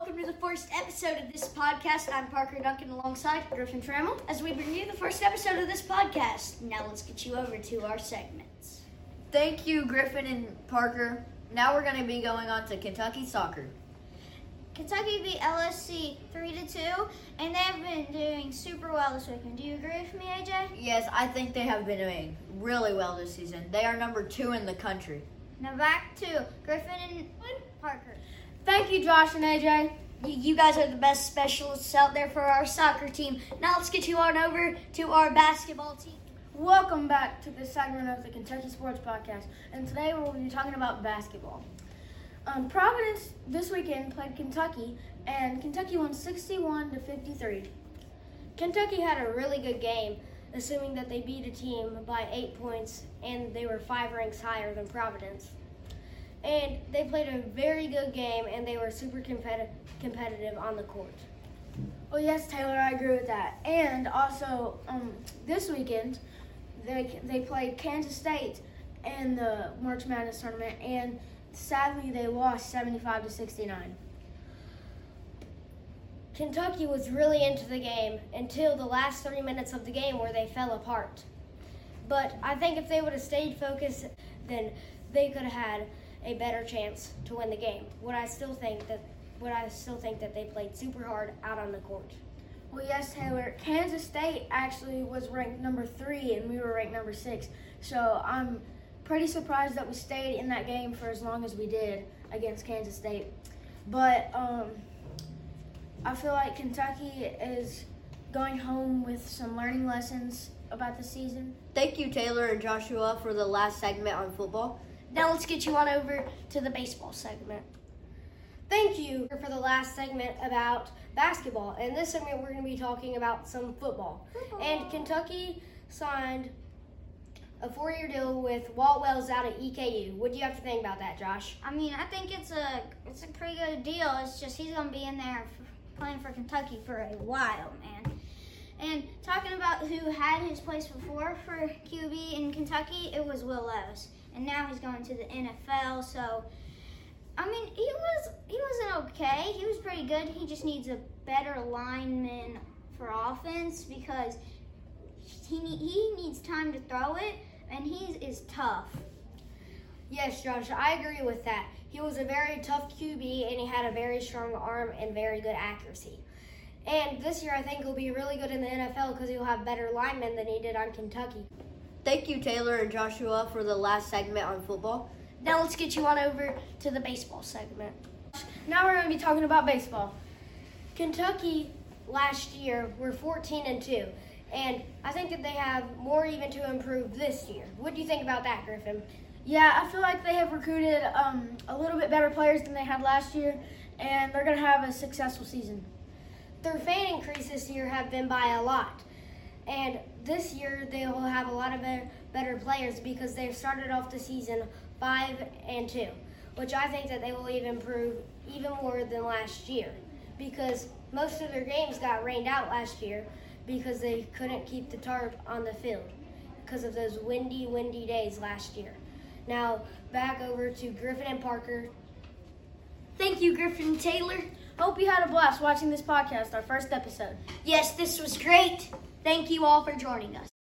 Welcome to the first episode of this podcast. I'm Parker Duncan alongside Griffin Trammell as we bring you the first episode of this podcast. Now let's get you over to our segments. Thank you, Griffin and Parker. Now we're going to be going on to Kentucky soccer. Kentucky beat LSC three to two, and they've been doing super well this weekend. Do you agree with me, AJ? Yes, I think they have been doing really well this season. They are number two in the country. Now back to Griffin and Parker. Thank you, Josh and AJ. You, guys are the best specialists out there for our soccer team. Now let's get you on over to our basketball team. Welcome back to this segment of the Kentucky Sports Podcast, and today we'll be talking about basketball. Um, Providence this weekend played Kentucky, and Kentucky won 61 to 53. Kentucky had a really good game, assuming that they beat a team by eight points, and they were five ranks higher than Providence. And they played a very good game, and they were super competi- competitive on the court. Oh yes, Taylor, I agree with that. And also, um, this weekend, they they played Kansas State in the March Madness tournament, and sadly they lost 75 to 69. Kentucky was really into the game until the last 30 minutes of the game where they fell apart. But I think if they would have stayed focused, then they could have had a better chance to win the game. Would I still think that would I still think that they played super hard out on the court? Well, yes, Taylor. Kansas State actually was ranked number three, and we were ranked number six. So I'm pretty surprised that we stayed in that game for as long as we did against Kansas State. But um, I feel like Kentucky is going home with some learning lessons about the season. Thank you, Taylor and Joshua, for the last segment on football. Now let's get you on over to the baseball segment. Thank you for the last segment about basketball. In this segment, we're going to be talking about some football. And Kentucky signed a four-year deal with Walt Wells out of EKU. What do you have to think about that, Josh? I mean, I think it's a it's a pretty good deal. It's just he's gonna be in there f- playing for Kentucky for a while, man. And talking about who had his place before for QB in Kentucky, it was Will Levis, and now he's going to the NFL. So, I mean, he was he wasn't okay. He was pretty good. He just needs a better lineman for offense because he he needs time to throw it, and he is tough. Yes, Josh, I agree with that. He was a very tough QB and he had a very strong arm and very good accuracy. And this year, I think he'll be really good in the NFL because he'll have better linemen than he did on Kentucky. Thank you, Taylor and Joshua, for the last segment on football. Now let's get you on over to the baseball segment. Now we're going to be talking about baseball. Kentucky last year were 14 and 2, and I think that they have more even to improve this year. What do you think about that, Griffin? Yeah, I feel like they have recruited um, a little bit better players than they had last year, and they're going to have a successful season. Their fan increase this year have been by a lot. And this year they will have a lot of better, players because they've started off the season five and two, which I think that they will even improve even more than last year because most of their games got rained out last year because they couldn't keep the tarp on the field because of those windy, windy days last year. Now back over to Griffin and Parker. Thank you, Griffin Taylor. Hope you had a blast watching this podcast, our first episode. Yes, this was great. Thank you all for joining us.